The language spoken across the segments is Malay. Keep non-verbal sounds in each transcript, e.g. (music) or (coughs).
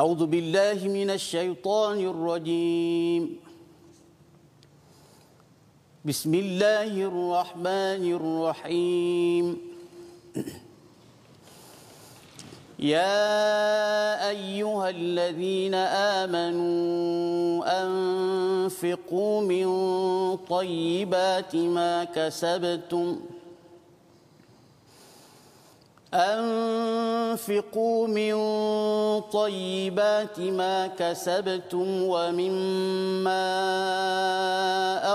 أعوذ بالله من الشيطان الرجيم. بسم الله الرحمن الرحيم. يا أيها الذين آمنوا أنفقوا من طيبات ما كسبتم أنفقوا من طيبات ما كسبتم ومما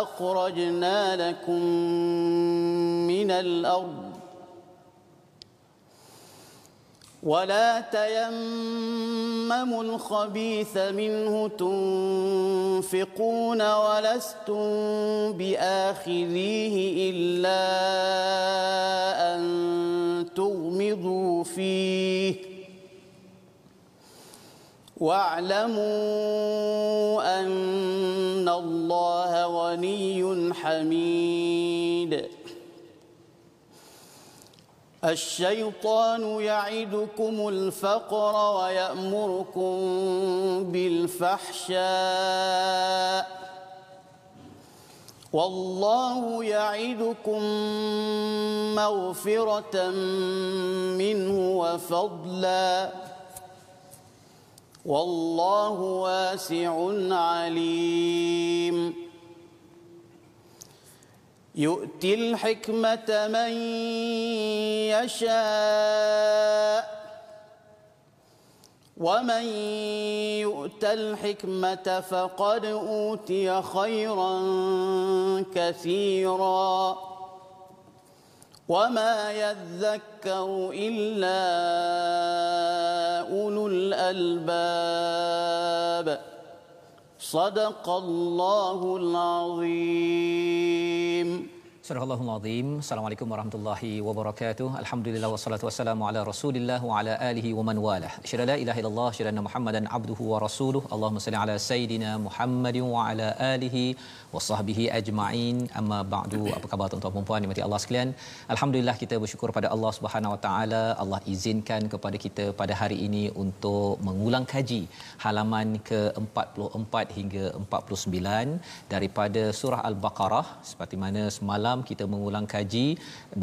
أخرجنا لكم من الأرض. ولا تيمموا الخبيث منه تنفقون ولستم بآخذيه إلا أن تغمضوا فيه. واعلموا أن الله غني حميد. الشيطان يعدكم الفقر ويأمركم بالفحشاء. والله يعدكم مغفرة منه وفضلا. والله واسع عليم. يؤتي الحكمة من يشاء ومن يؤت الحكمة فقد أوتي خيرا كثيرا وما يذكر إلا أولو الألباب صدق الله العظيم Surah Allahul Azim. Assalamualaikum warahmatullahi wabarakatuh. Alhamdulillah wassalatu wassalamu ala Rasulillah wa ala alihi wa man walah. Asyhadu la ilaha illallah, asyhadu Muhammadan abduhu wa rasuluh. Allahumma salli ala sayidina Muhammadin wa ala alihi wa sahbihi ajma'in. Amma ba'du. Apa khabar tuan-tuan dan puan dimati Allah sekalian? Alhamdulillah kita bersyukur pada Allah Subhanahu wa taala. Allah izinkan kepada kita pada hari ini untuk mengulang kaji halaman ke-44 hingga 49 daripada surah Al-Baqarah seperti mana semalam malam kita mengulang kaji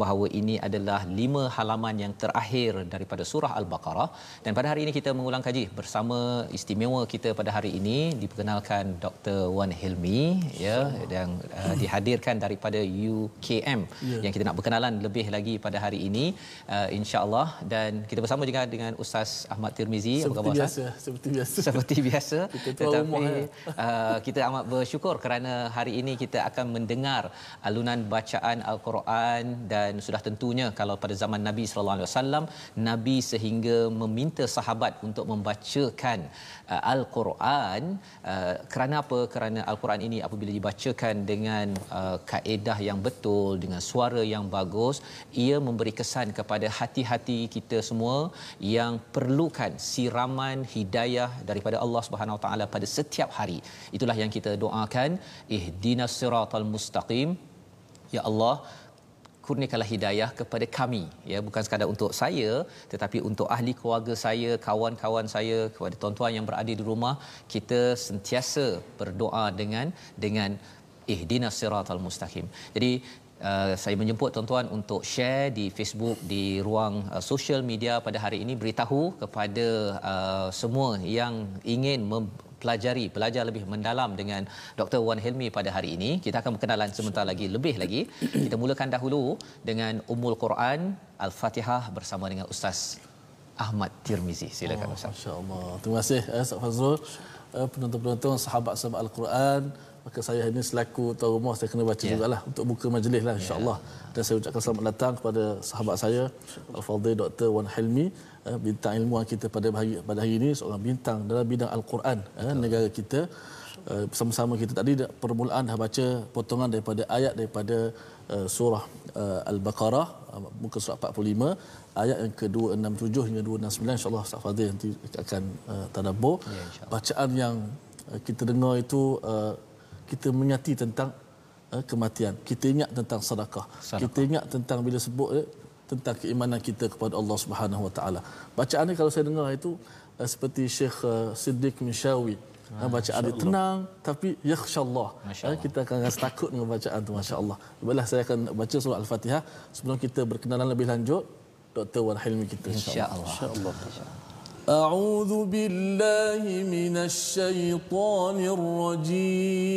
bahawa ini adalah lima halaman yang terakhir daripada surah Al-Baqarah dan pada hari ini kita mengulang kaji bersama istimewa kita pada hari ini diperkenalkan Dr. Wan Hilmi ya yang uh, dihadirkan daripada UKM yeah. yang kita nak berkenalan lebih lagi pada hari ini uh, insya-Allah dan kita bersama juga dengan Ustaz Ahmad Tirmizi apa khabar Ustaz? Seperti biasa. Seperti biasa. (laughs) kita tetapi uh, kita amat bersyukur kerana hari ini kita akan mendengar alunan bacaan al-Quran dan sudah tentunya kalau pada zaman Nabi sallallahu alaihi wasallam Nabi sehingga meminta sahabat untuk membacakan uh, al-Quran uh, kerana apa kerana al-Quran ini apabila dibacakan dengan uh, kaedah yang betul dengan suara yang bagus ia memberi kesan kepada hati-hati kita semua yang perlukan siraman hidayah daripada Allah Subhanahu Taala pada setiap hari. Itulah yang kita doakan. Ihdinas siratal mustaqim. Ya Allah kurniakanlah hidayah kepada kami. Ya bukan sekadar untuk saya tetapi untuk ahli keluarga saya kawan-kawan saya kepada tuan-tuan yang berada di rumah kita sentiasa berdoa dengan dengan ihdinas siratal mustaqim. Jadi Uh, saya menjemput tuan-tuan untuk share di Facebook di ruang uh, social media pada hari ini beritahu kepada uh, semua yang ingin pelajari belajar lebih mendalam dengan Dr Wan Helmi pada hari ini. Kita akan berkenalan sebentar lagi lebih lagi. Kita mulakan dahulu dengan Ummul Quran Al-Fatihah bersama dengan Ustaz Ahmad Tirmizi. Silakan oh, Ustaz. masya-Allah. Terima kasih eh, Ustaz Fazrul. Eh, penonton-penonton sahabat-sahabat Al-Quran maka saya ini selaku tuan rumah saya kena baca yeah. jugalah untuk buka majlis lah insya-Allah. Yeah. dan saya ucapkan selamat datang kepada sahabat saya Al-Fadhil Dr Wan Helmi bintang ilmuwan kita pada hari pada hari ini seorang bintang dalam bidang al-Quran eh, negara kita. Eh, bersama-sama kita tadi permulaan dah baca potongan daripada ayat daripada uh, surah uh, al-Baqarah uh, muka surat 45 ayat yang ke-267 hingga 269 insyaallah Ustaz Fadil nanti akan uh, tadabbur. Ya, bacaan yang uh, kita dengar itu uh, kita menyati tentang uh, kematian. Kita ingat tentang sedekah. Kita ingat tentang bila sebut uh, tentang keimanan kita kepada Allah Subhanahu Wa Taala. Bacaan ni kalau saya dengar itu uh, seperti Syekh uh, Siddiq Mishawi Ah, bacaan dia tenang tapi yakhshallah. Ah, kita akan rasa takut dengan bacaan tu masya-Allah. Baiklah saya akan baca surah Al-Fatihah sebelum kita berkenalan lebih lanjut Dr. Wan Hilmi kita insya-Allah. Insya-Allah. أعوذ بالله من الشيطان الرجيم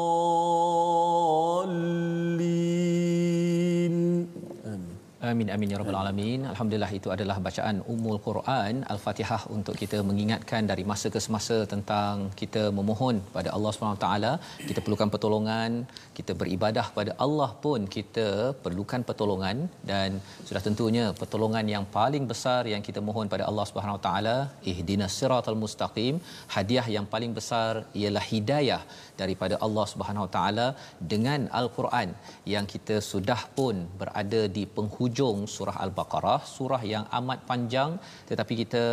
Amin amin ya rabbal alamin. Alhamdulillah itu adalah bacaan Ummul Quran Al-Fatihah untuk kita mengingatkan dari masa ke semasa tentang kita memohon pada Allah Subhanahu taala, kita perlukan pertolongan, kita beribadah pada Allah pun kita perlukan pertolongan. Dan sudah tentunya pertolongan yang paling besar yang kita mohon pada Allah Subhanahu taala, ihdinas siratal mustaqim, hadiah yang paling besar ialah hidayah daripada Allah Subhanahu taala dengan Al-Quran yang kita sudah pun berada di penghujung hujung surah Al-Baqarah, surah yang amat panjang tetapi kita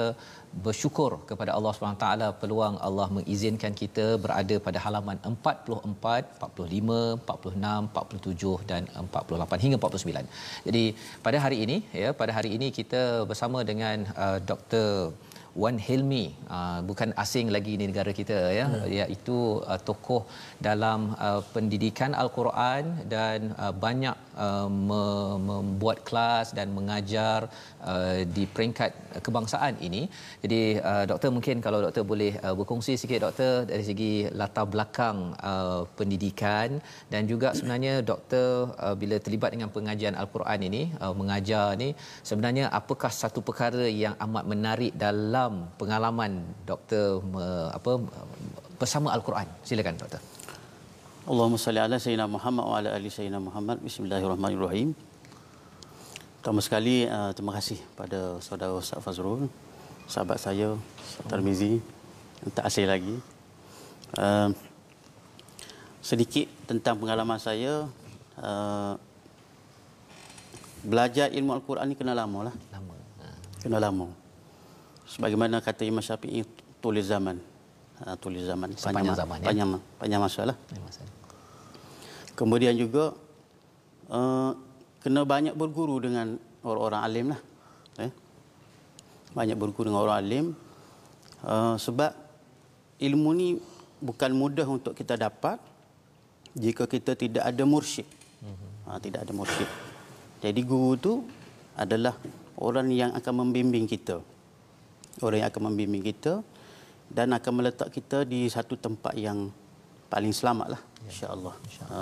bersyukur kepada Allah Subhanahu taala peluang Allah mengizinkan kita berada pada halaman 44, 45, 46, 47 dan 48 hingga 49. Jadi pada hari ini ya pada hari ini kita bersama dengan uh, Dr. Wan Hilmi uh, bukan asing lagi di negara kita ya hmm. iaitu uh, tokoh dalam uh, pendidikan al-Quran dan uh, banyak uh, membuat kelas dan mengajar uh, di peringkat kebangsaan ini. Jadi uh, doktor mungkin kalau doktor boleh uh, berkongsi sikit doktor dari segi latar belakang uh, pendidikan dan juga sebenarnya doktor uh, bila terlibat dengan pengajian al-Quran ini uh, mengajar ni sebenarnya apakah satu perkara yang amat menarik dalam dalam pengalaman doktor me, apa bersama al-Quran. Silakan doktor. Allahumma salli ala sayyidina Muhammad wa ala ali sayyidina Muhammad. Bismillahirrahmanirrahim. Pertama sekali uh, terima kasih pada saudara Ustaz Fazrul, sahabat saya Tarmizi yang tak asing lagi. Uh, sedikit tentang pengalaman saya uh, belajar ilmu al-Quran ni kena lama lah. Lama. Kena lama sebagaimana kata Imam Syafi'i tulis zaman. Ha, tulis zaman. Panjang zaman ya? panjang, panjang masa lah. Kemudian juga uh, kena banyak berguru dengan orang-orang alim lah. Eh? banyak berguru dengan orang alim. Uh, sebab ilmu ni bukan mudah untuk kita dapat jika kita tidak ada mursyid. Mm-hmm. ha, tidak ada mursyid. Jadi guru tu adalah orang yang akan membimbing kita orang yang akan membimbing kita dan akan meletak kita di satu tempat yang paling selamat lah ya. insyaAllah insya ha.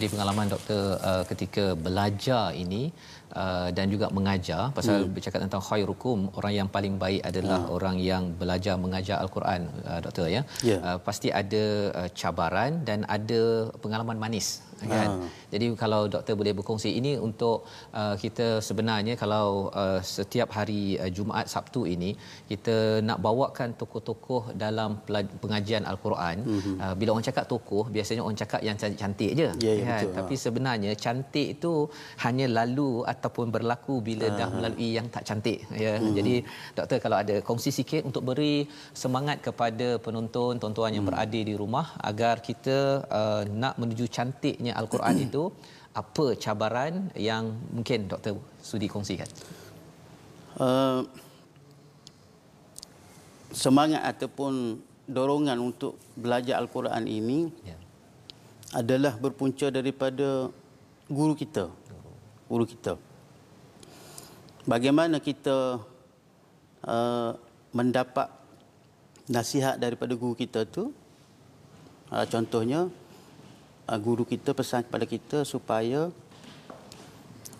Di pengalaman doktor uh, ketika belajar ini uh, dan juga mengajar pasal hmm. bercakap tentang khairukum orang yang paling baik adalah hmm. orang yang belajar mengajar al-Quran uh, doktor ya yeah. uh, pasti ada uh, cabaran dan ada pengalaman manis kan ha. jadi kalau doktor boleh berkongsi ini untuk uh, kita sebenarnya kalau uh, setiap hari uh, Jumaat Sabtu ini kita nak bawakan tokoh-tokoh dalam pengajian al-Quran mm-hmm. uh, bila orang cakap tokoh biasanya orang cakap yang cantik-cantik je yeah, ya, kan betul, tapi ha. sebenarnya cantik itu hanya lalu ataupun berlaku bila ha. dah melalui yang tak cantik ya mm-hmm. jadi doktor kalau ada kongsi sikit untuk beri semangat kepada penonton tontonan yang mm. berada di rumah agar kita uh, nak menuju cantiknya al-Quran itu apa cabaran yang mungkin doktor sudi kongsikan? Uh, semangat ataupun dorongan untuk belajar al-Quran ini ya. Adalah berpunca daripada guru kita. Guru kita. Bagaimana kita uh, mendapat nasihat daripada guru kita tu? Uh, contohnya uh, guru kita pesan kepada kita supaya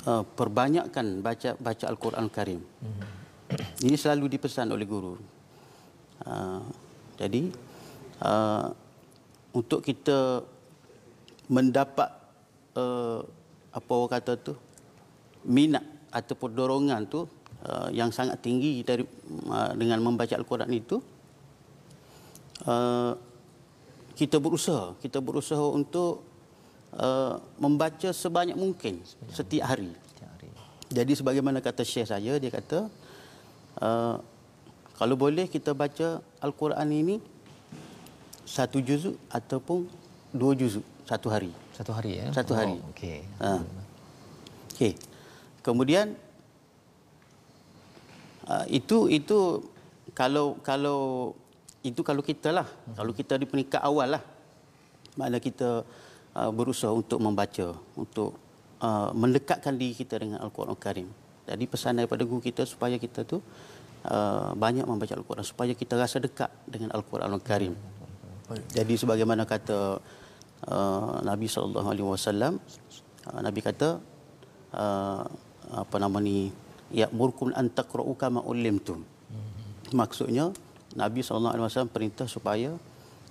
uh, perbanyakkan baca baca Al-Quran Karim. Hmm. Ini selalu dipesan oleh guru. Uh, jadi uh, untuk kita mendapat uh, apa orang kata tu minat ataupun dorongan tu uh, yang sangat tinggi dari uh, dengan membaca Al-Quran itu uh, kita berusaha. Kita berusaha untuk uh, membaca sebanyak mungkin setiap hari. Jadi sebagaimana kata Syekh saya dia kata uh, kalau boleh kita baca Al-Quran ini satu juzuk ataupun dua juzuk satu hari. Satu hari ya. Satu hari. Oh, okey. Ha. Okey. Kemudian uh, itu itu kalau kalau itu kalau kita lah. Hmm. Kalau kita di peringkat awal lah. Mana kita uh, berusaha untuk membaca, untuk uh, mendekatkan diri kita dengan Al-Quran Al-Karim. Jadi pesan daripada guru kita supaya kita tu uh, banyak membaca Al-Quran supaya kita rasa dekat dengan Al-Quran Al-Karim. Jadi sebagaimana kata uh, Nabi sallallahu alaihi wasallam uh, Nabi kata uh, apa nama ni ya murkum an taqra'u kama ulimtum. Maksudnya Nabi sallallahu alaihi wasallam perintah supaya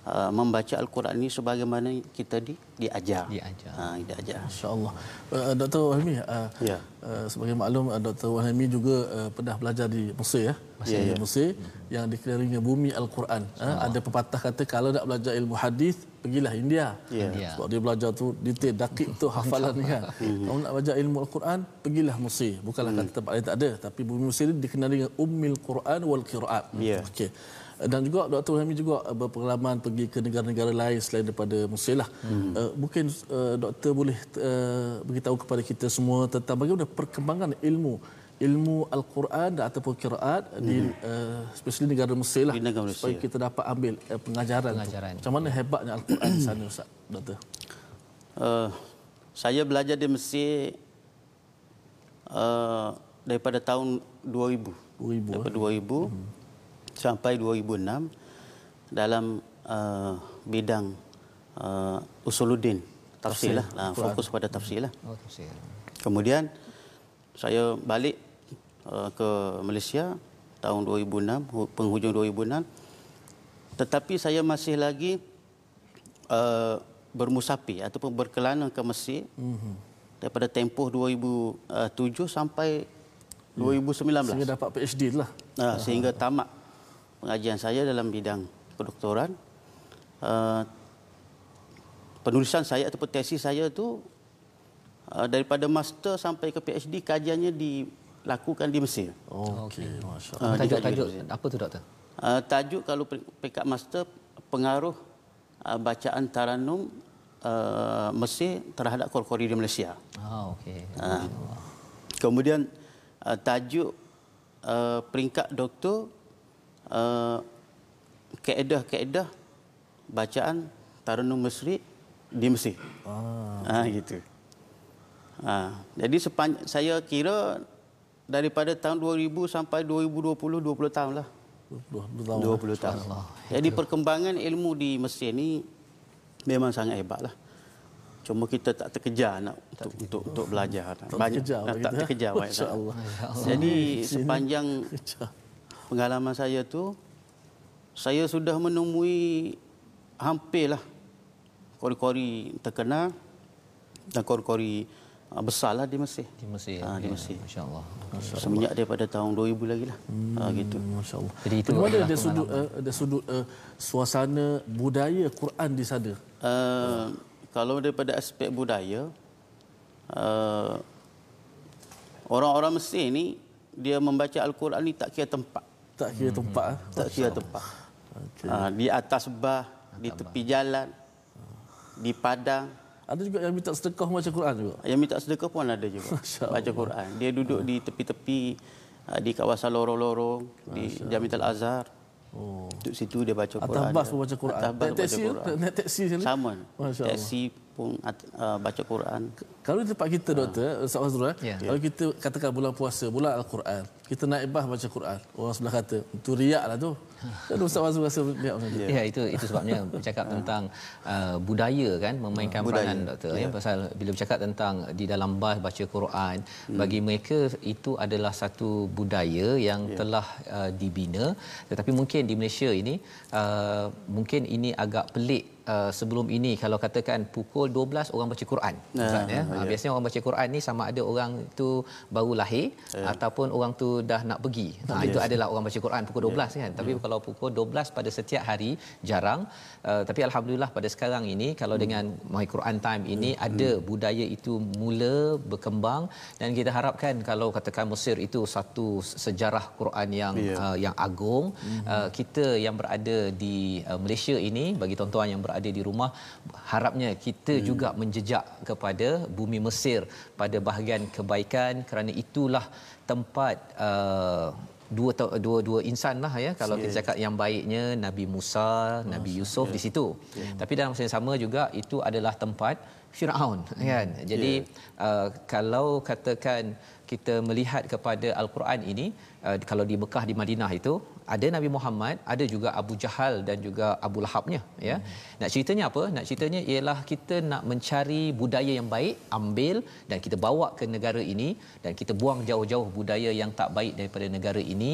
Uh, membaca Al-Quran ini sebagaimana kita di, diajar. Diajar. Ha, diajar. Insya-Allah. Uh, Dr. Wahmi, uh, ya. uh, sebagai maklum uh, Dr. Wahmi juga uh, pernah belajar di Mesir ya. Mesir, ya, ya. Mesir hmm. yang dikelilingi bumi Al-Quran. Uh, ada pepatah kata kalau nak belajar ilmu hadis pergilah India. Ya. Sebab dia belajar tu detail dakik tu hafalan kan. (laughs) Hmm. Kalau nak belajar ilmu Al-Quran pergilah Mesir. Bukanlah hmm. kata tempat lain tak ada tapi bumi Mesir dikenali dengan Ummil Quran wal Qiraat. Ya. Okey dan juga Dr. Hami juga uh, berpengalaman pergi ke negara-negara lain selain daripada Mesir lah. Hmm. Uh, mungkin uh, doktor boleh uh, beritahu kepada kita semua tentang bagaimana perkembangan ilmu ilmu Al-Quran ataupun kiraat hmm. di uh, especially negara Mesir lah negara Mesir. supaya kita dapat ambil uh, pengajaran, pengajaran. Tu. Macam mana hebatnya Al-Quran di sana Ustaz Doktor? Uh, saya belajar di Mesir uh, daripada tahun 2000. 2000. Daripada 2000. Hmm sampai 2006 dalam uh, bidang uh, usuluddin tafsir lah, lah fokus pada tafsir lah. Oh, tafsir. Kemudian saya balik uh, ke Malaysia tahun 2006 penghujung 2006 tetapi saya masih lagi uh, bermusafir ataupun berkelana ke Mesir mm-hmm. daripada tempoh 2007 sampai 2019 sehingga dapat PhD lah. Uh, sehingga tamat pengajian saya dalam bidang kedoktoran uh, penulisan saya ataupun tesis saya tu uh, daripada master sampai ke PhD kajiannya dilakukan di Mesir. Oh, okey, masya-Allah. Uh, tajuk, tajuk apa tu doktor? Uh, tajuk kalau peringkat master pengaruh uh, bacaan taranum uh, Mesir terhadap kor-kori di Malaysia. Oh, okey. Uh, kemudian uh, tajuk uh, peringkat doktor uh, kaedah-kaedah bacaan Taranum Mesri di Mesir. Ah, ha, gitu. Ha, jadi sepanjang saya kira daripada tahun 2000 sampai 2020 20 tahun lah. 20 tahun. 20 tahun. Allah. Jadi perkembangan ilmu di Mesir ni memang sangat hebat lah. Cuma kita tak terkejar nak tak untuk, untuk untuk belajar. Tak banyak terkejar, nak, tak terkejar banyak. (laughs) Jadi sepanjang pengalaman saya tu saya sudah menemui hampirlah kori-kori terkenal dan kori-kori uh, besarlah di Mesir. Di Mesir. Ha, di ya, Mesir. Masya-Allah. Semenjak daripada tahun 2000 lagi lah. Hmm, ha, gitu. Masya-Allah. Jadi itu ada ada sudut uh, ada sudut uh, suasana budaya Quran di sana. Uh, kalau daripada aspek budaya uh, orang-orang Mesir ni dia membaca al-Quran ni tak kira tempat tak kira tempat hmm. tak kira tempat okay. ha, di atas bah di tepi jalan di padang ada juga yang minta sedekah baca Quran juga yang minta sedekah pun ada juga baca Quran dia duduk di tepi-tepi ha, di kawasan lorong-lorong di Jamiatul Azhar Oh. Duduk situ dia baca Quran. Atas bas pun baca Quran. Atas bas baca Quran. Naik sini. Sama. Taksi pun uh, baca Quran. Kalau di tempat kita doktor, uh. Ustaz Fazrul, yeah. Ya. kalau kita katakan bulan puasa, bulan Al-Quran, kita naik bas baca Quran. Orang sebelah kata, itu riak lah tu. (laughs) Dan Ustaz Fazrul rasa biar saja. Ya, itu itu sebabnya bercakap (laughs) tentang uh, budaya kan memainkan budaya. peranan doktor ya. ya pasal bila bercakap tentang di dalam bas baca Quran hmm. bagi mereka itu adalah satu budaya yang ya. telah uh, dibina tetapi mungkin di Malaysia ini uh, mungkin ini agak pelik uh, sebelum ini kalau katakan pukul 12 orang baca Quran nah, kan ya. ya biasanya orang baca Quran ni sama ada orang tu baru lahir ya. ataupun orang tu dah nak pergi ha, itu adalah orang baca Quran pukul 12 ya. kan tapi ya. kalau pukul 12 pada setiap hari jarang uh, tapi alhamdulillah pada sekarang ini kalau hmm. dengan My Quran Time ini hmm. ada hmm. budaya itu mula berkembang dan kita harapkan kalau katakan Mesir itu satu sejarah Quran yang ya. uh, yang agung hmm. uh, kita yang berada di uh, Malaysia ini bagi tuan-tuan yang berada ada di rumah harapnya kita hmm. juga menjejak kepada bumi Mesir pada bahagian kebaikan kerana itulah tempat uh, dua dua dua insan lah ya kalau kita cakap yang baiknya Nabi Musa, Nabi Yusuf yeah. di situ. Yeah. Tapi dalam masa yang sama juga itu adalah tempat Firaun hmm. kan. Jadi yeah. uh, kalau katakan kita melihat kepada al-Quran ini uh, kalau di Mekah di Madinah itu ada Nabi Muhammad, ada juga Abu Jahal dan juga Abu Lahabnya ya. Hmm. Nak ceritanya apa? Nak ceritanya ialah kita nak mencari budaya yang baik, ambil dan kita bawa ke negara ini dan kita buang jauh-jauh budaya yang tak baik daripada negara ini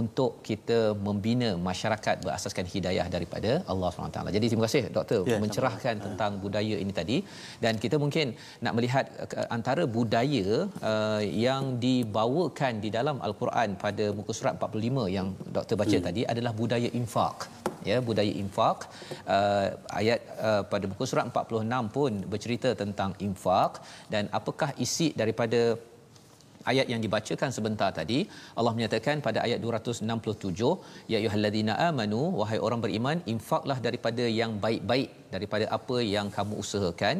untuk kita membina masyarakat berasaskan hidayah daripada Allah SWT. Jadi terima kasih doktor ya, mencerahkan sama. tentang budaya ini tadi dan kita mungkin nak melihat uh, antara budaya uh, yang dibawakan di dalam al-Quran pada muka surat 45 yang doktor baca hmm. tadi adalah budaya infak ya budaya infak. Uh, ayat uh, pada buku surat 46 pun bercerita tentang infak. Dan apakah isi daripada ayat yang dibacakan sebentar tadi? Allah menyatakan pada ayat 267 ya ayyuhallazina amanu wahai orang beriman infaklah daripada yang baik-baik daripada apa yang kamu usahakan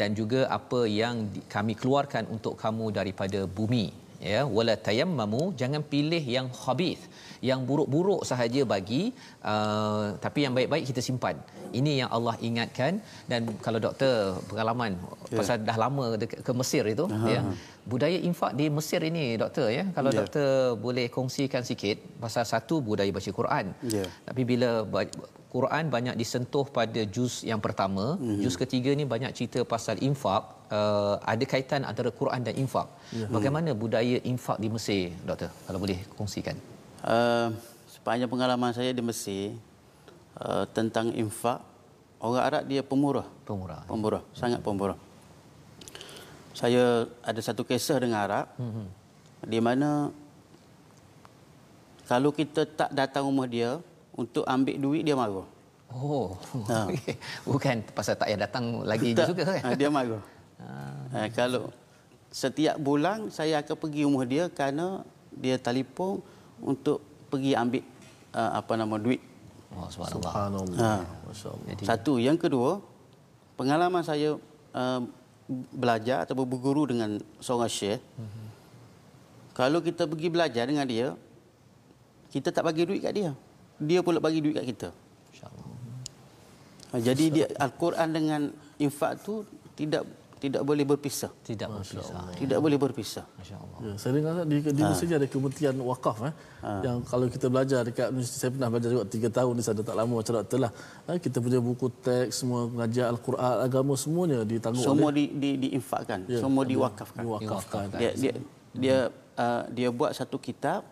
dan juga apa yang kami keluarkan untuk kamu daripada bumi ya wala tayammamu jangan pilih yang khabith yang buruk-buruk sahaja bagi uh, tapi yang baik-baik kita simpan ini yang Allah ingatkan dan kalau doktor pengalaman yeah. pasal dah lama dekat ke Mesir itu uh-huh. ya budaya infak di Mesir ini doktor ya kalau yeah. doktor boleh kongsikan sikit pasal satu budaya baca Quran yeah. tapi bila Quran banyak disentuh pada juz yang pertama. Mm-hmm. juz ketiga ni banyak cerita pasal infak. Uh, ada kaitan antara Quran dan infak. Yeah. bagaimana budaya infak di Mesir doktor? Kalau boleh kongsikan. Uh, sepanjang pengalaman saya di Mesir uh, tentang infak orang Arab dia pemurah. Pemurah. Pemurah. Ya. sangat pemurah. Saya ada satu kisah dengan Arab. Mm-hmm. di mana kalau kita tak datang rumah dia untuk ambil duit dia marah oh (laughs) ha. bukan pasal tak payah datang lagi tak, juga kan ha, dia marah ha, kalau setiap bulan saya akan pergi rumah dia kerana dia telefon untuk pergi ambil uh, apa nama duit. Oh, subhanallah. Ha. Satu, yang kedua, pengalaman saya uh, belajar atau berguru dengan seorang syekh. Mm-hmm. Kalau kita pergi belajar dengan dia, kita tak bagi duit kat dia. Dia pula bagi duit kat kita. Ha, jadi dia Al-Quran dengan infak tu tidak tidak boleh berpisah. Tidak berpisah. Tidak boleh berpisah. Masya-Allah. Ya, saya dengar di di ha. Ada kementerian wakaf eh ha. yang kalau kita belajar dekat universiti saya pernah belajar juga 3 tahun di sana tak lama macam doktor lah. Ha, kita punya buku teks semua mengajar al-Quran agama semuanya ditanggung semua oleh semua di di diinfakkan, ya, semua diwakafkan. Diwakafkan. Dia dia dia, uh, dia buat satu kitab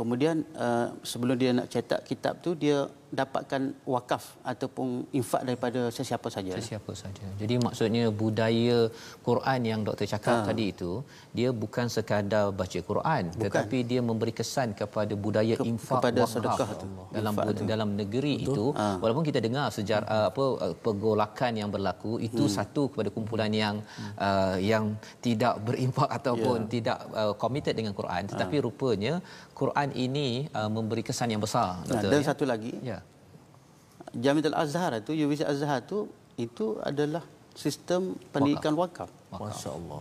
kemudian uh, sebelum dia nak cetak kitab tu dia dapatkan wakaf ataupun infak daripada sesiapa saja. Sesiapa saja. Jadi maksudnya budaya Quran yang doktor cakap ha. tadi itu dia bukan sekadar baca Quran bukan. tetapi dia memberi kesan kepada budaya Ke, infak kepada wakaf sedekah itu dalam infak dalam negeri Betul. itu ha. walaupun kita dengar sejarah uh, apa pergolakan yang berlaku itu hmm. satu kepada kumpulan yang hmm. uh, yang tidak berimpak ataupun yeah. tidak uh, committed dengan Quran tetapi ha. rupanya Quran ini uh, memberi kesan yang besar doktor. Dan ya. satu lagi. Ya. Jamiatul Azhar itu, Universiti Azhar itu itu adalah sistem pendidikan wakaf. wakaf. Masya-Allah.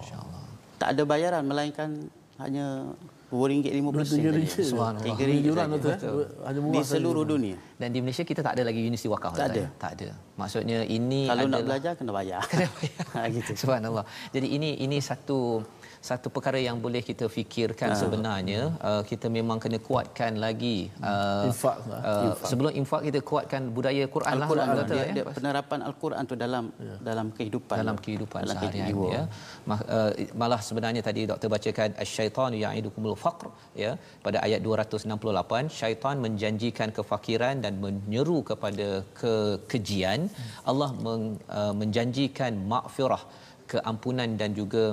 Tak ada bayaran melainkan hanya RM2.50 RM3 saja. Subhanallah. RM3 Yuran saja. tu. Hanya murah Di seluruh dunia. Dan di Malaysia kita tak ada lagi universiti wakaf. Tak ada. Tak ada. Maksudnya ini Kalau adalah nak belajar kena bayar. (laughs) ha, (laughs) gitu. Subhanallah. Jadi ini ini satu satu perkara yang boleh kita fikirkan sebenarnya uh, kita memang kena kuatkan lagi uh, Infak. uh, sebelum infak kita kuatkan budaya Quran lah Al-Quran kata, dia, ya. dia penerapan Al-Quran tu dalam dalam kehidupan. Dalam kehidupan dalam seharian jiwa. ya. Ma- uh, malah sebenarnya tadi doktor bacakan asy-syaitanu ya'idukumul faqr ya. Pada ayat 268 syaitan menjanjikan kefakiran dan menyeru kepada kekejian Allah meng, uh, menjanjikan maghfirah keampunan dan juga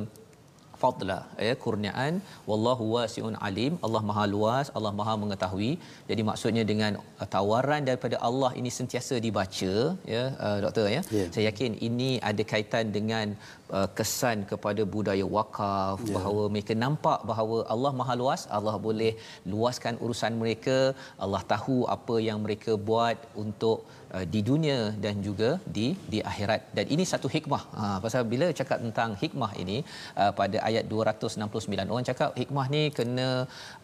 fadla ya kurniaan. Wallahu wasiun alim. Allah Maha luas Allah Maha mengetahui. Jadi maksudnya dengan uh, tawaran daripada Allah ini sentiasa dibaca ya uh, doktor ya. Ya. saya yakin ini ada kaitan dengan uh, kesan kepada budaya wakaf Ya. bahawa mereka nampak bahawa Allah Maha luas Allah boleh luaskan urusan mereka Allah tahu apa yang mereka buat untuk uh, di dunia dan juga di di akhirat dan ini satu hikmah ha pasal bila cakap tentang hikmah ini uh, pada ayat 269 orang cakap hikmah ni kena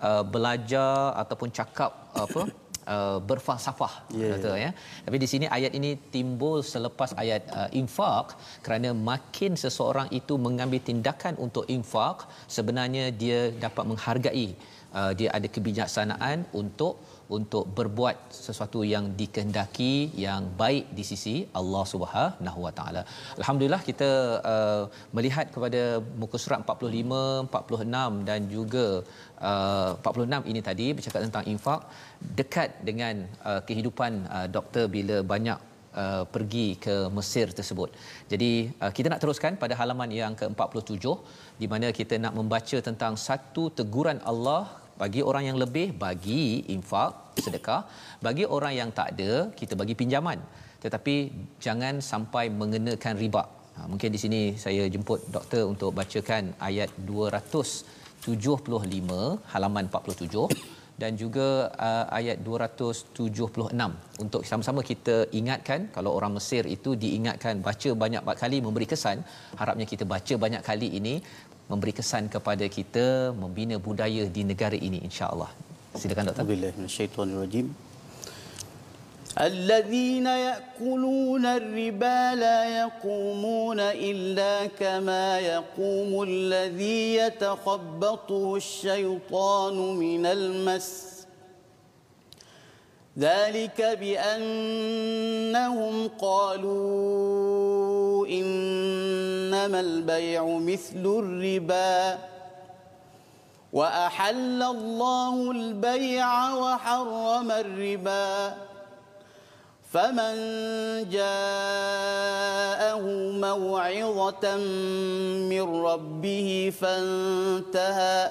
uh, belajar ataupun cakap apa Uh, berfalsafah Ya, kata ya. Tapi di sini ayat ini timbul selepas ayat uh, infak kerana makin seseorang itu mengambil tindakan untuk infak sebenarnya dia dapat menghargai uh, dia ada kebijaksanaan untuk untuk berbuat sesuatu yang dikehendaki yang baik di sisi Allah Subhanahu Wa Taala. Alhamdulillah kita uh, melihat kepada muka surat 45, 46 dan juga uh, 46 ini tadi bercakap tentang infak dekat dengan uh, kehidupan uh, doktor bila banyak Uh, pergi ke Mesir tersebut. Jadi uh, kita nak teruskan pada halaman yang ke-47 di mana kita nak membaca tentang satu teguran Allah bagi orang yang lebih bagi infak sedekah. Bagi orang yang tak ada kita bagi pinjaman. Tetapi jangan sampai mengenakan riba. Ha, mungkin di sini saya jemput doktor untuk bacakan ayat 275 halaman 47 dan juga uh, ayat 276 untuk sama-sama kita ingatkan kalau orang Mesir itu diingatkan baca banyak kali memberi kesan harapnya kita baca banyak kali ini memberi kesan kepada kita membina budaya di negara ini insya-Allah. Silakan doktor. Alhamdulillah minasyaitonirrajim. الذين يأكلون الربا لا يقومون إلا كما يقوم الذي يتخبطه الشيطان من المس ذلك بأنهم قالوا إنما البيع مثل الربا وأحل الله البيع وحرم الربا فمن جاءه موعظة من ربه فانتهى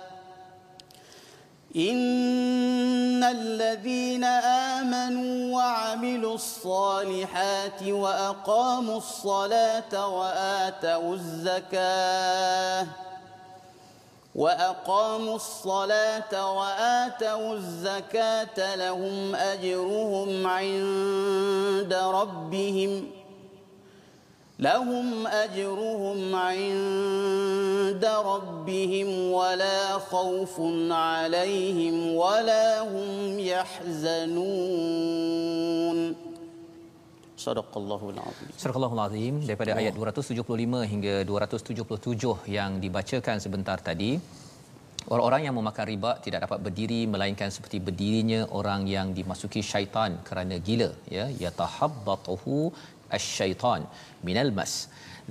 إن الذين آمنوا وعملوا الصالحات وأقاموا الصلاة وآتوا الزكاة وأقاموا الصلاة وآتوا الزكاة لهم أجرهم عند ربهم لهم أجرهم عند ربهم ولا خوف عليهم ولا هم يحزنون صدق الله العظيم Surah Al-Azim daripada ayat 275 hingga 277 yang dibacakan sebentar tadi Orang-orang yang memakan riba tidak dapat berdiri melainkan seperti berdirinya orang yang dimasuki syaitan kerana gila ya yatahabbatuhu asyaitan minal mas.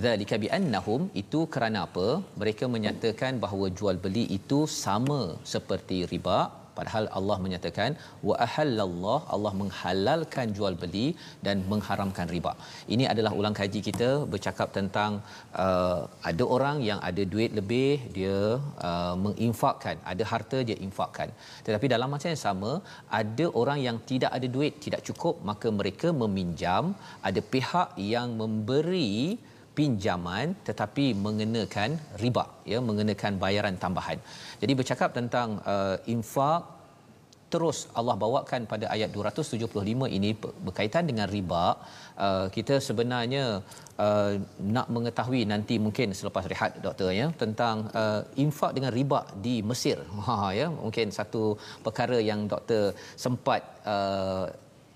Zalika bi annahum itu kerana apa? Mereka menyatakan bahawa jual beli itu sama seperti riba padahal Allah menyatakan wa ahallallah Allah menghalalkan jual beli dan mengharamkan riba. Ini adalah ulang kaji kita bercakap tentang uh, ada orang yang ada duit lebih dia uh, menginfakkan, ada harta dia infakkan. Tetapi dalam masa yang sama ada orang yang tidak ada duit, tidak cukup maka mereka meminjam, ada pihak yang memberi pinjaman tetapi mengenakan riba ya mengenakan bayaran tambahan. Jadi bercakap tentang uh, infak terus Allah bawakan pada ayat 275 ini berkaitan dengan riba uh, kita sebenarnya uh, nak mengetahui nanti mungkin selepas rehat doktor ya tentang uh, infak dengan riba di Mesir (laughs) ha ya mungkin satu perkara yang doktor sempat uh,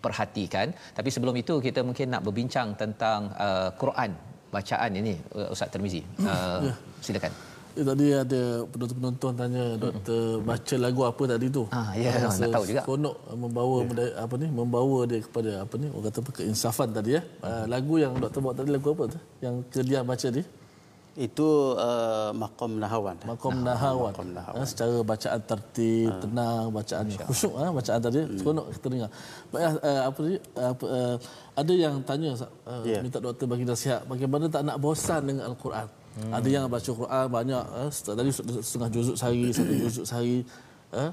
perhatikan tapi sebelum itu kita mungkin nak berbincang tentang uh, Quran bacaan ini uh, Ustaz Termizi. Uh, ya. silakan. Ya, tadi ada penonton-penonton tanya doktor baca lagu apa tadi tu. Ah ya yeah, nak tahu juga. Konok membawa yeah. apa ni membawa dia kepada apa ni orang kata keinsafan tadi ya. Uh, lagu yang doktor bawa tadi lagu apa tu? Yang kedia baca tadi? Itu uh, Maqam Nahawan. Maqam Nahawan. Maqam Nahawan. Ha, secara bacaan tertib, ha. tenang, bacaan khusyuk ha, bacaan tadi. Hmm. Seronok kita dengar. Baik, uh, apa ni? Uh, uh, ada yang tanya uh, yeah. minta doktor bagi nasihat bagaimana tak nak bosan dengan al-Quran. Hmm. Ada yang baca Quran banyak uh, tadi setengah juzuk sehari, (coughs) satu juzuk sehari. Uh,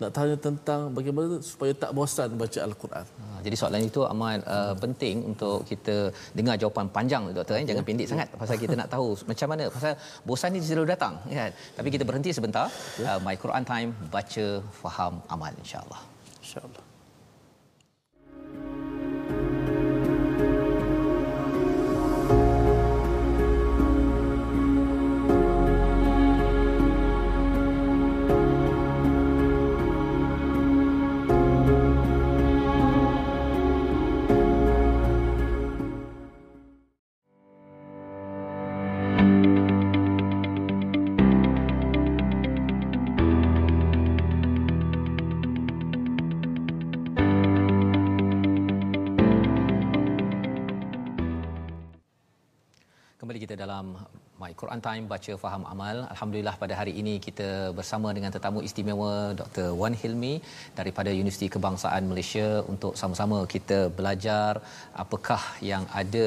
nak tanya tentang bagaimana supaya tak bosan baca al-Quran. Ha, jadi soalan itu amat uh, penting untuk kita dengar jawapan panjang doktor eh? jangan pendek sangat pasal kita nak tahu (laughs) macam mana pasal bosan ni selalu datang kan. Tapi kita berhenti sebentar. Uh, My Quran Time baca faham amal insya-Allah. Insya-Allah. um, Quran Time baca faham amal. Alhamdulillah pada hari ini kita bersama dengan tetamu istimewa Dr. Wan Hilmi daripada Universiti Kebangsaan Malaysia untuk sama-sama kita belajar apakah yang ada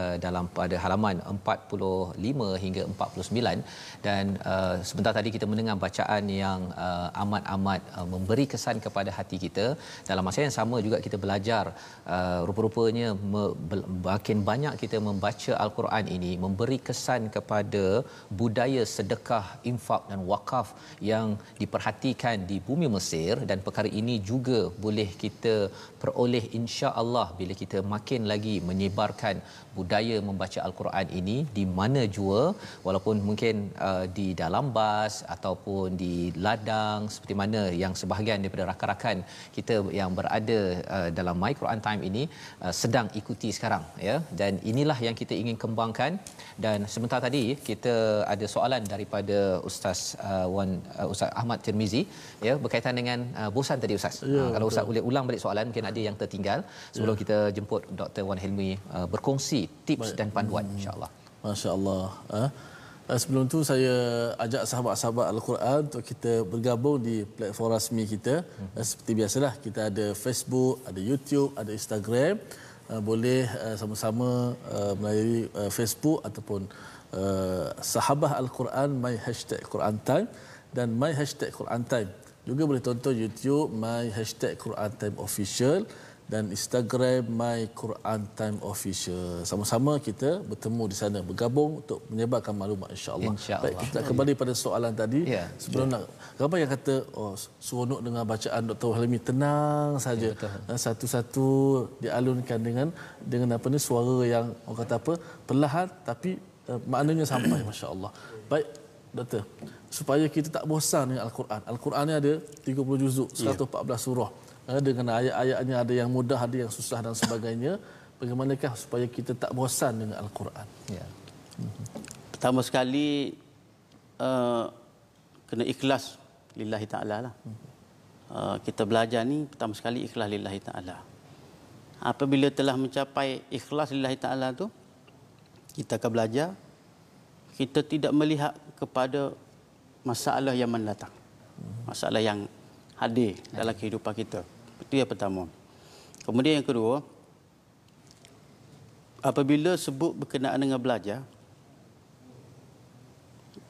uh, dalam pada halaman 45 hingga 49 dan uh, sebentar tadi kita mendengar bacaan yang uh, amat-amat uh, memberi kesan kepada hati kita. Dalam masa yang sama juga kita belajar uh, rupa-rupanya makin banyak kita membaca al-Quran ini memberi kesan kepada budaya sedekah, infak dan wakaf yang diperhatikan di bumi Mesir. Dan perkara ini juga boleh kita peroleh insya-Allah bila kita makin lagi menyebarkan budaya membaca al-Quran ini di mana jua walaupun mungkin uh, di dalam bas ataupun di ladang seperti mana yang sebahagian daripada rakan-rakan kita yang berada uh, dalam My Quran Time ini uh, sedang ikuti sekarang ya dan inilah yang kita ingin kembangkan dan sebentar tadi kita ada soalan daripada ustaz uh, Wan uh, Ustaz Ahmad Tirmizi ya berkaitan dengan uh, bosan tadi ustaz. Ya, uh, kalau ustaz boleh ulang balik soalan mungkin ada yang tertinggal sebelum ya. kita jemput Dr Wan Helmi uh, berkongsi tips Baik. dan panduan hmm. insya-Allah. Masya-Allah. Eh? Sebelum tu saya ajak sahabat-sahabat Al-Quran untuk kita bergabung di platform rasmi kita. Hmm. Seperti biasalah kita ada Facebook, ada YouTube, ada Instagram. Boleh sama-sama melalui Facebook ataupun sahabat Al-Quran my hashtag Quran Time dan my hashtag Quran Time. Juga boleh tonton YouTube my hashtag Quran Time Official dan Instagram My Quran Time Official. Sama-sama kita bertemu di sana bergabung untuk menyebarkan maklumat insya-Allah. Insya Baik, kita kembali pada soalan tadi. Ya, Sebelum ya. nak apa yang kata oh seronok dengan bacaan Dr. Halimi tenang saja. Ya, Satu-satu dialunkan dengan dengan apa ni suara yang orang kata apa perlahan tapi uh, maknanya sampai (clears throat) masya-Allah. Baik doktor supaya kita tak bosan dengan al-Quran. Al-Quran ni ada 30 juzuk, 114 ya. surah. Dengan ayat-ayatnya ada yang mudah ada yang susah dan sebagainya bagaimanakah supaya kita tak bosan dengan al-Quran ya pertama sekali uh, kena ikhlas lillahi taala lah. Uh, kita belajar ni pertama sekali ikhlas lillahi taala. Apabila telah mencapai ikhlas lillahi taala tu kita akan belajar kita tidak melihat kepada masalah yang mendatang. Masalah yang hadir dalam kehidupan kita. Itu yang pertama. Kemudian yang kedua, apabila sebut berkenaan dengan belajar,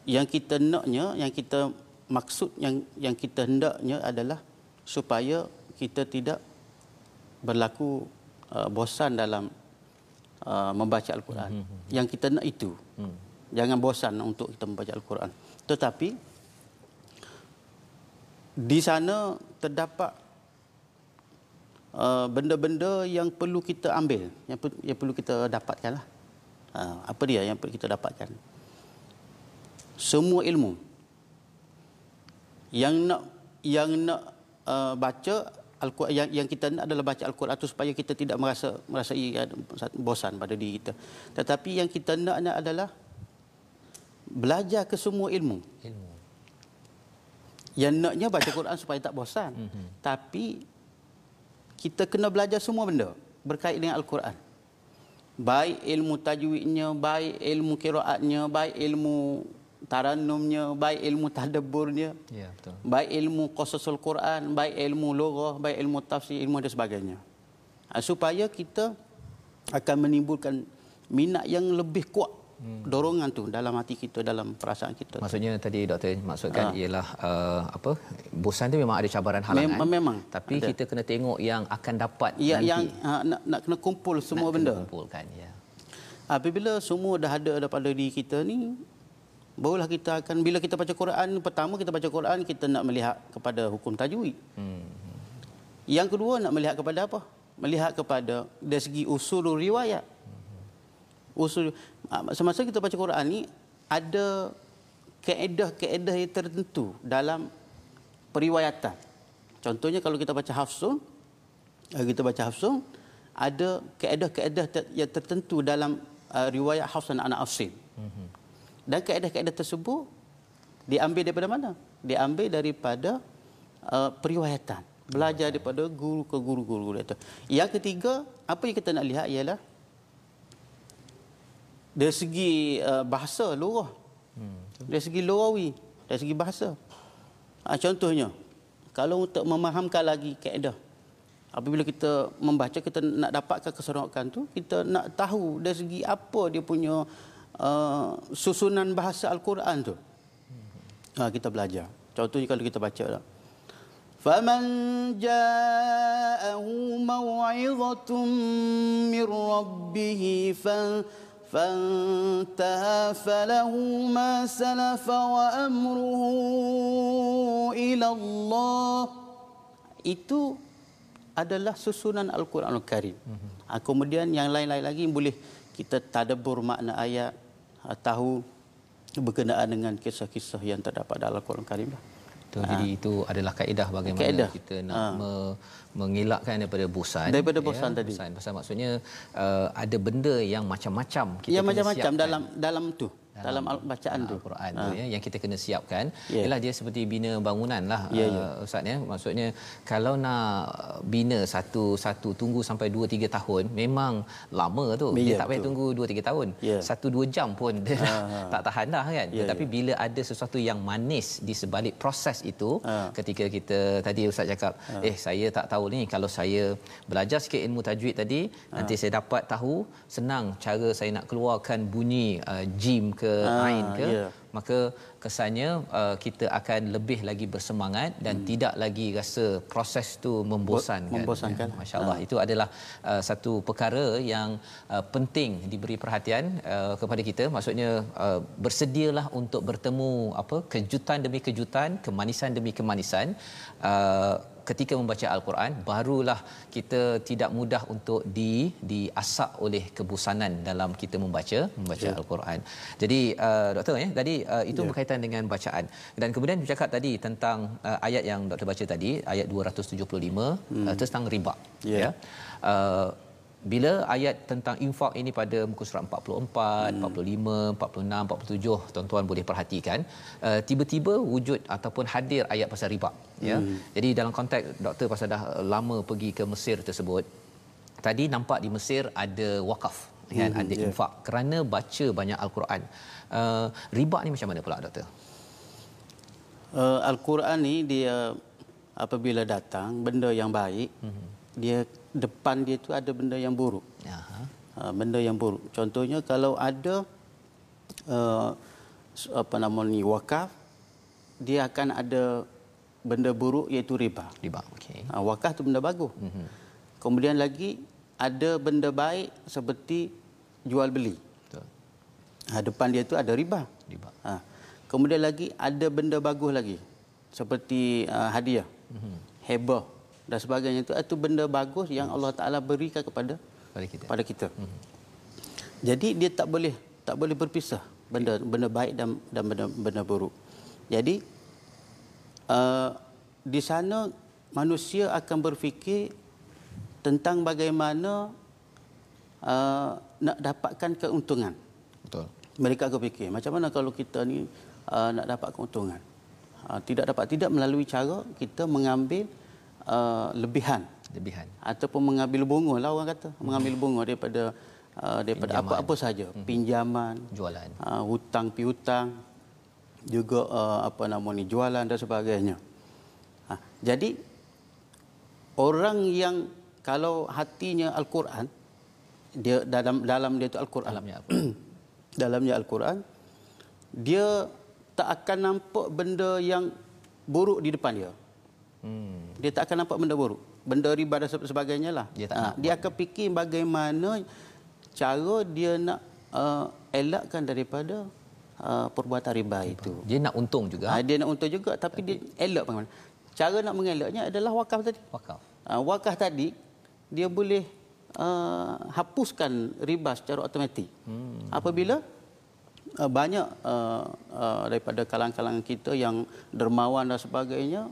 yang kita naknya, yang kita maksud yang yang kita hendaknya adalah supaya kita tidak berlaku uh, bosan dalam uh, membaca Al-Quran. Hmm. Yang kita nak itu. Hmm. Jangan bosan untuk kita membaca Al-Quran. Tetapi di sana terdapat uh, benda-benda yang perlu kita ambil, yang, yang perlu kita dapatkan lah. Uh, apa dia yang perlu kita dapatkan? Semua ilmu yang nak yang nak uh, baca Al-Quran yang, yang kita nak adalah baca Al-Quran itu supaya kita tidak merasa merasa bosan pada diri kita. Tetapi yang kita nak adalah belajar ke semua ilmu. Ilmu. Yang naknya baca Quran supaya tak bosan. Mm-hmm. Tapi kita kena belajar semua benda berkait dengan Al-Quran. Baik ilmu tajwidnya, baik ilmu kiraatnya, baik ilmu taranumnya, baik ilmu tadabburnya. Ya, betul. Baik ilmu qasasul Quran, baik ilmu loghah, baik ilmu tafsir, ilmu dan sebagainya. Ha, supaya kita akan menimbulkan minat yang lebih kuat hmm. dorongan tu dalam hati kita dalam perasaan kita maksudnya tu. tadi doktor maksudkan ha. ialah uh, apa bosan tu memang ada cabaran halangan Mem- memang tapi ada. kita kena tengok yang akan dapat ya, nanti yang ha, nak nak kena kumpul semua nak benda kumpulkan ya apabila semua dah ada daripada diri kita ni barulah kita akan bila kita baca Quran pertama kita baca Quran kita nak melihat kepada hukum tajwid hmm. yang kedua nak melihat kepada apa melihat kepada dari segi usul riwayat usul ah, semasa kita baca Quran ni ada kaedah-kaedah yang tertentu dalam periwayatan. Contohnya kalau kita baca Hafsun, kita baca Hafsun, ada kaedah-kaedah yang tertentu dalam uh, riwayat Hafsan anak Asim. Mhm. Dan kaedah-kaedah tersebut diambil daripada mana? Diambil daripada uh, periwayatan. Belajar daripada guru ke guru-guru itu. Yang ketiga, apa yang kita nak lihat ialah dari segi uh, bahasa lughah hmm. dari segi lughawi dari segi bahasa ha, contohnya kalau untuk memahamkan lagi kaedah apabila kita membaca kita nak dapatkan keseronokan tu kita nak tahu dari segi apa dia punya uh, susunan bahasa al-Quran tu hmm. ha, kita belajar contohnya kalau kita baca lah فمن جاءه موعظة من ربه فانتهى فله ما سلف وأمره إلى الله itu adalah susunan Al-Quran Al-Karim. Mm-hmm. Kemudian yang lain-lain lagi boleh kita tadabbur makna ayat, ah, tahu berkenaan dengan kisah-kisah yang terdapat dalam Al-Quran Al-Karim. Ha. Jadi itu adalah kaedah bagaimana kaedah. kita nak ha. me, mengelakkan daripada bosan daripada bosan ya, tadi bosan pasal maksudnya uh, ada benda yang macam-macam kita ya macam-macam dalam dalam tu dalam bacaan tu Al-Quran ha. tu ya yang kita kena siapkan yeah. ialah dia seperti bina bangunan lah yeah, ya, ya. uh, ustaz ya maksudnya kalau nak bina satu satu tunggu sampai 2 3 tahun memang lama tu yeah, dia tak payah tunggu 2 3 tahun yeah. 1 2 jam pun dia ha, (laughs) ha. tak tahan dah kan yeah, tetapi yeah. bila ada sesuatu yang manis di sebalik proses itu ha. ketika kita tadi ustaz cakap ha. eh saya tak tahu ni kalau saya belajar sikit ilmu tajwid tadi ha. nanti saya dapat tahu senang cara saya nak keluarkan bunyi uh, jim ke ha, ain ke yeah. maka kesannya uh, kita akan lebih lagi bersemangat dan hmm. tidak lagi rasa proses tu membosankan membosankan ya, masyaallah ha. itu adalah uh, satu perkara yang uh, penting diberi perhatian uh, kepada kita maksudnya uh, bersedialah untuk bertemu apa kejutan demi kejutan kemanisan demi kemanisan uh, ketika membaca al-Quran barulah kita tidak mudah untuk di diasak oleh kebosanan dalam kita membaca membaca yeah. al-Quran. Jadi uh, doktor ya tadi uh, itu yeah. berkaitan dengan bacaan dan kemudian bercakap tadi tentang uh, ayat yang doktor baca tadi ayat 275 hmm. uh, tentang riba yeah. ya. Uh, bila ayat tentang infak ini pada muka surat 44, hmm. 45, 46, 47 tuan-tuan boleh perhatikan uh, tiba-tiba wujud ataupun hadir ayat pasal riba ya. Hmm. Jadi dalam konteks doktor pasal dah lama pergi ke Mesir tersebut tadi nampak di Mesir ada wakaf kan hmm, ada yeah. infak kerana baca banyak al-Quran. Uh, riba ni macam mana pula doktor? Uh, al-Quran ni dia apabila datang benda yang baik hmm. dia depan dia tu ada benda yang buruk. Aha. Uh, benda yang buruk. Contohnya kalau ada uh, apa nama ni wakaf dia akan ada benda buruk iaitu riba. Riba. Okey. Uh, wakaf tu benda bagus. Hmm. Kemudian lagi ada benda baik seperti jual beli. Betul. Ha, depan dia tu ada riba. Riba. Ha. Kemudian lagi ada benda bagus lagi seperti uh, hadiah, mm-hmm. hebah dan sebagainya itu itu benda bagus yang Allah Taala berikan kepada kepada kita. Pada kita. Mm-hmm. Jadi dia tak boleh tak boleh berpisah benda benda baik dan dan benda benda buruk. Jadi uh, di sana manusia akan berfikir tentang bagaimana uh, nak dapatkan keuntungan. Betul. Mereka akan fikir macam mana kalau kita ni uh, nak dapat keuntungan. Uh, tidak dapat tidak melalui cara kita mengambil uh, lebihan. Lebihan. Ataupun mengambil bunga lah orang kata. Mengambil bunga daripada uh, daripada apa-apa saja hmm. pinjaman jualan. uh, hutang piutang juga uh, apa nama ni jualan dan sebagainya. Uh, jadi orang yang kalau hatinya al-Quran dia dalam dalam dia itu al-Quran. Dalamnya Al-Quran. (clears throat) Dalamnya al-Quran dia tak akan nampak benda yang buruk di depan dia. Hmm. Dia tak akan nampak benda buruk. Benda riba dan sebagainya lah. Dia, tak ha, dia akan fikir bagaimana cara dia nak uh, elakkan daripada uh, perbuatan riba, itu. Dia nak untung juga. Ha, dia nak untung juga tapi, tapi dia elak bagaimana. Cara nak mengelaknya adalah wakaf tadi. Wakaf. Uh, wakaf tadi dia boleh uh, hapuskan riba secara automatik. Hmm. Apabila uh, banyak uh, uh, daripada kalangan-kalangan kita yang dermawan dan sebagainya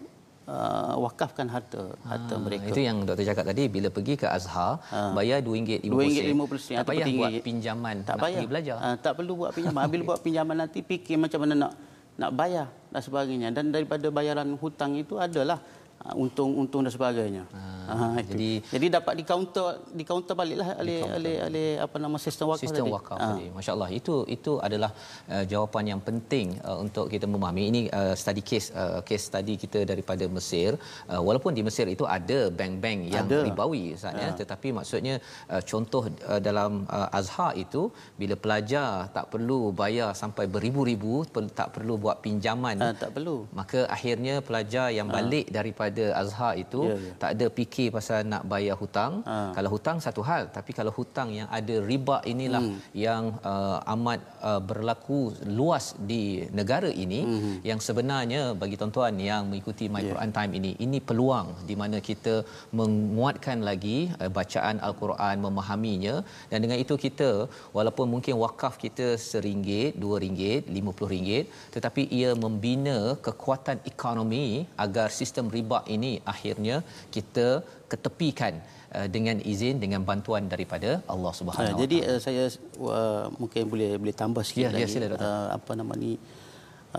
uh, wakafkan harta harta ha, mereka. Itu yang doktor cakap tadi bila pergi ke Azhar ha. bayar RM2.50 sen. Tak payah buat pinjaman tak nak payah. pergi belajar. Uh, tak perlu buat pinjaman. Bila buat pinjaman nanti fikir macam mana nak nak bayar dan sebagainya dan daripada bayaran hutang itu adalah Ah, untung-untung dan sebagainya. Ha, ha, jadi jadi dapat di counter di counter baliklah oleh oleh oleh apa nama sistem wakaf sistem tadi. wakaf ha. tadi. Masya-Allah itu itu adalah uh, jawapan yang penting uh, untuk kita memahami ini uh, study case uh, case study kita daripada Mesir. Uh, walaupun di Mesir itu ada bank-bank yang ada. ribawi saatnya ha. tetapi maksudnya uh, contoh uh, dalam uh, Azhar itu bila pelajar tak perlu bayar sampai beribu-ribu tak perlu buat pinjaman ha, tak perlu. Maka akhirnya pelajar yang balik ha. daripada pada Azhar itu ya, ya. tak ada fikir pasal nak bayar hutang. Ha. Kalau hutang satu hal, tapi kalau hutang yang ada riba inilah hmm. yang uh, amat uh, berlaku luas di negara ini hmm. yang sebenarnya bagi tuan-tuan yang mengikuti My yeah. Quran Time ini ini peluang di mana kita menguatkan lagi uh, bacaan al-Quran, memahaminya dan dengan itu kita walaupun mungkin wakaf kita seringgit, dua ringgit, lima puluh ringgit tetapi ia membina kekuatan ekonomi agar sistem riba ini akhirnya kita ketepikan uh, dengan izin dengan bantuan daripada Allah Subhanahu uh, jadi uh, saya uh, mungkin boleh boleh tambah sikit ya, ya lagi ya, uh, apa nama ni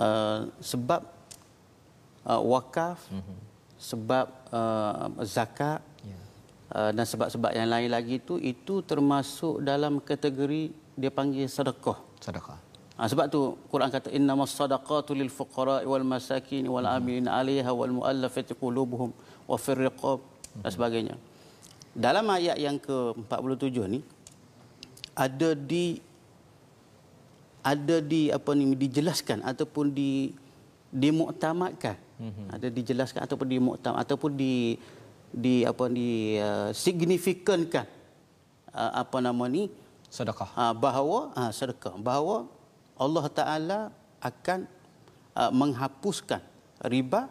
uh, sebab uh, wakaf uh-huh. sebab uh, zakat ya. uh, dan sebab-sebab yang lain lagi itu itu termasuk dalam kategori dia panggil sedekah sedekah Ha, sebab tu Quran kata innamas sadaqatu lil fuqara wal masakin wal amilin 'alaiha wal mu'allafati qulubuhum wa fir riqab dan sebagainya. Dalam ayat yang ke-47 ni ada di ada di apa ni dijelaskan ataupun di dimuktamadkan. Mm-hmm. Ada dijelaskan ataupun dimuktam ataupun di di apa di uh, signifikankan uh, apa nama ni sedekah. Uh, bahawa uh, sedekah bahawa Allah Taala akan uh, menghapuskan riba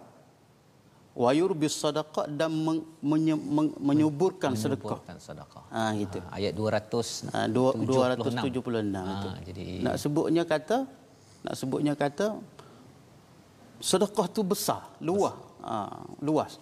wa yurbis sadaqah dan men, menye, men, menyuburkan sedekah. sedekah. Ha gitu. Ha, ayat 200 ha, 276. Ha, jadi nak sebutnya kata nak sebutnya kata sedekah tu besar, luas. Ha, luas.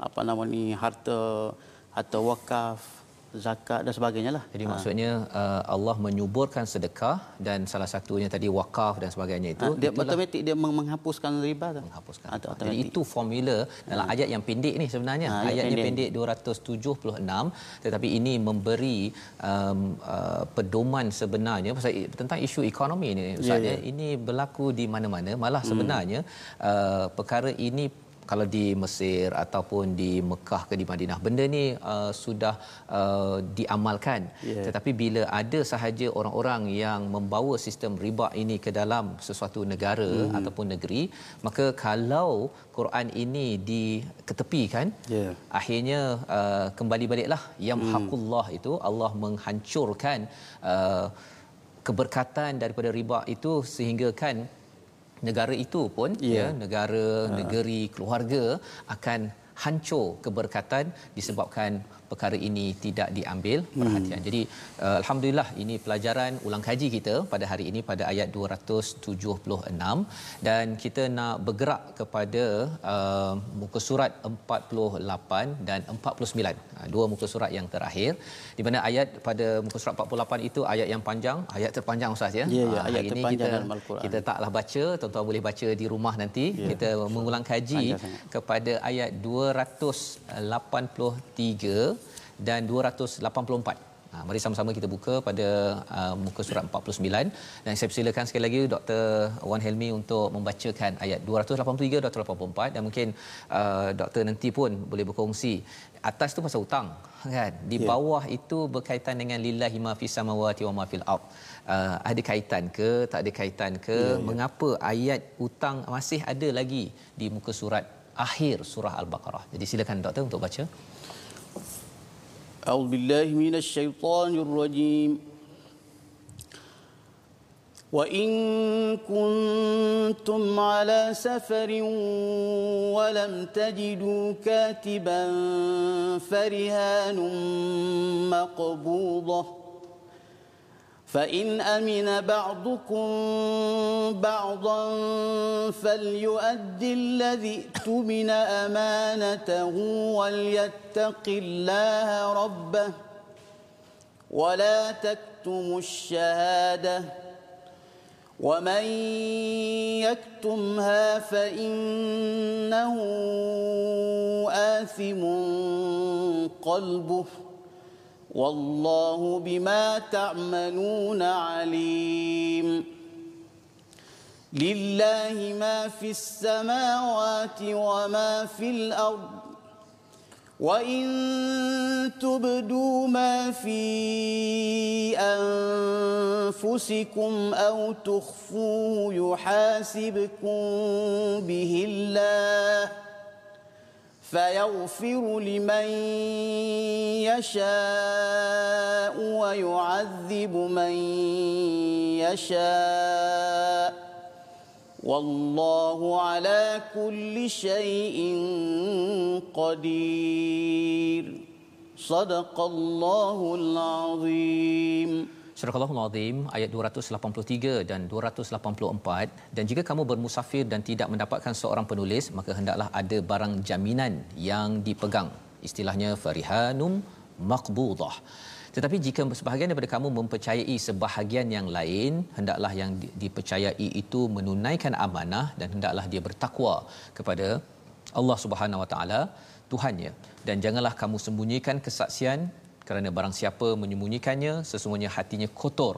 Apa nama ni harta harta wakaf zakat dan sebagainya lah. Jadi ha. maksudnya uh, Allah menyuburkan sedekah dan salah satunya tadi wakaf dan sebagainya itu ha, dia automatik dia menghapuskan riba tu. Menghapuskan. Ha, Jadi itu formula dalam ha. ayat yang pendek ni sebenarnya. Ha, Ayatnya pendek. pendek 276 tetapi ini memberi um, uh, pedoman sebenarnya pasal tentang isu ekonomi ni Ustaz yeah, yeah. ini berlaku di mana-mana malah hmm. sebenarnya uh, perkara ini kalau di Mesir ataupun di Mekah ke di Madinah benda ni uh, sudah uh, diamalkan yeah. tetapi bila ada sahaja orang-orang yang membawa sistem riba ini ke dalam sesuatu negara mm. ataupun negeri maka kalau Quran ini diketepikan yeah. akhirnya uh, kembali baliklah yamhaqullah mm. itu Allah menghancurkan uh, keberkatan daripada riba itu sehingga kan negara itu pun yeah. ya negara uh. negeri keluarga akan hancur keberkatan disebabkan perkara ini tidak diambil perhatian. Hmm. Jadi uh, alhamdulillah ini pelajaran ulang kaji kita pada hari ini pada ayat 276 dan kita nak bergerak kepada uh, muka surat 48 dan 49. Uh, dua muka surat yang terakhir di mana ayat pada muka surat 48 itu ayat yang panjang, ayat terpanjang ustaz ya. Ya, ya uh, ayat ini kita kita taklah baca, tuan-tuan boleh baca di rumah nanti. Ya. Kita mengulang kaji kepada ayat 283 dan 284. Ha, mari sama-sama kita buka pada uh, muka surat 49 dan saya persilakan sekali lagi Dr. Wan Helmi untuk membacakan ayat 283 284 dan mungkin uh, doktor nanti pun boleh berkongsi atas tu pasal hutang kan di yeah. bawah itu berkaitan dengan lillahi ma fis samawati wa ma fil ard uh, ada kaitan ke tak ada kaitan ke yeah, yeah. mengapa ayat hutang masih ada lagi di muka surat akhir surah al-baqarah jadi silakan doktor untuk baca أعوذ بالله من الشيطان الرجيم. وإن كنتم على سفر ولم تجدوا كاتبا فرهان مقبوضه فإن أمن بعضكم بعضا فليؤد الذي اؤتمن أمانته وليتق الله ربه ولا تكتموا الشهادة ومن يكتمها فإنه آثم قلبه والله بما تعملون عليم. لله ما في السماوات وما في الأرض وإن تبدوا ما في أنفسكم أو تخفوه يحاسبكم به الله. فيغفر لمن يشاء ويعذب من يشاء. والله على كل شيء قدير. صدق الله العظيم. Surah Al-Azim ayat 283 dan 284 dan jika kamu bermusafir dan tidak mendapatkan seorang penulis maka hendaklah ada barang jaminan yang dipegang. Istilahnya farihanum maqbudah. Tetapi jika sebahagian daripada kamu mempercayai sebahagian yang lain hendaklah yang dipercayai itu menunaikan amanah dan hendaklah dia bertakwa kepada Allah Subhanahu Wa Taala Tuhannya. Dan janganlah kamu sembunyikan kesaksian kerana barang siapa menyembunyikannya sesungguhnya hatinya kotor.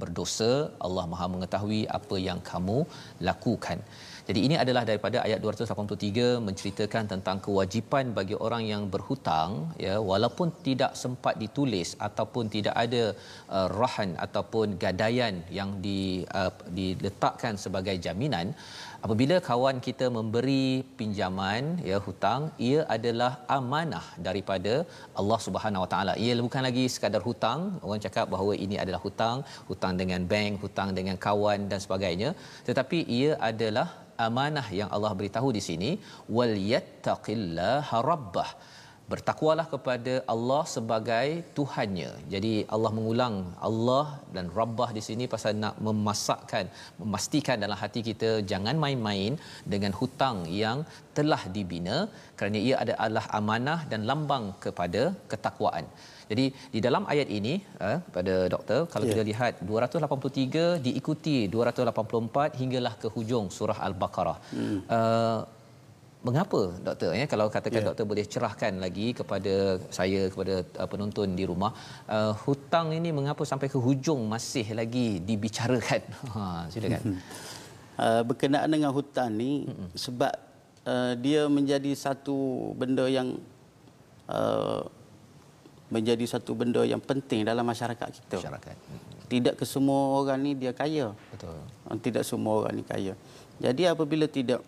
Berdosa Allah Maha mengetahui apa yang kamu lakukan. Jadi ini adalah daripada ayat 283 menceritakan tentang kewajipan bagi orang yang berhutang ya walaupun tidak sempat ditulis ataupun tidak ada uh, rahan ataupun gadaian yang di uh, diletakkan sebagai jaminan apabila kawan kita memberi pinjaman ya hutang ia adalah amanah daripada Allah Subhanahu Wa Taala. Ia bukan lagi sekadar hutang. Orang cakap bahawa ini adalah hutang hutang dengan bank hutang dengan kawan dan sebagainya. Tetapi ia adalah amanah yang Allah beritahu di sini wal yattaqillaha rabbah bertakwalah kepada Allah sebagai Tuhannya. Jadi Allah mengulang Allah dan Rabbah di sini pasal nak memasakkan, memastikan dalam hati kita jangan main-main dengan hutang yang telah dibina kerana ia adalah amanah dan lambang kepada ketakwaan. Jadi di dalam ayat ini uh, pada doktor kalau yeah. kita lihat 283 diikuti 284 hinggalah ke hujung surah al-Baqarah. Hmm. Uh, mengapa doktor? Ya kalau katakan yeah. doktor boleh cerahkan lagi kepada saya kepada uh, penonton di rumah uh, hutang ini mengapa sampai ke hujung masih lagi dibicarakan? (laughs) Ha silakan. (laughs) Uh, berkenaan dengan hutang ni mm-hmm. sebab uh, dia menjadi satu benda yang uh, menjadi satu benda yang penting dalam masyarakat kita. Masyarakat. Tidak ke semua orang ni dia kaya. Betul. Tidak semua orang ni kaya. Jadi apabila tidak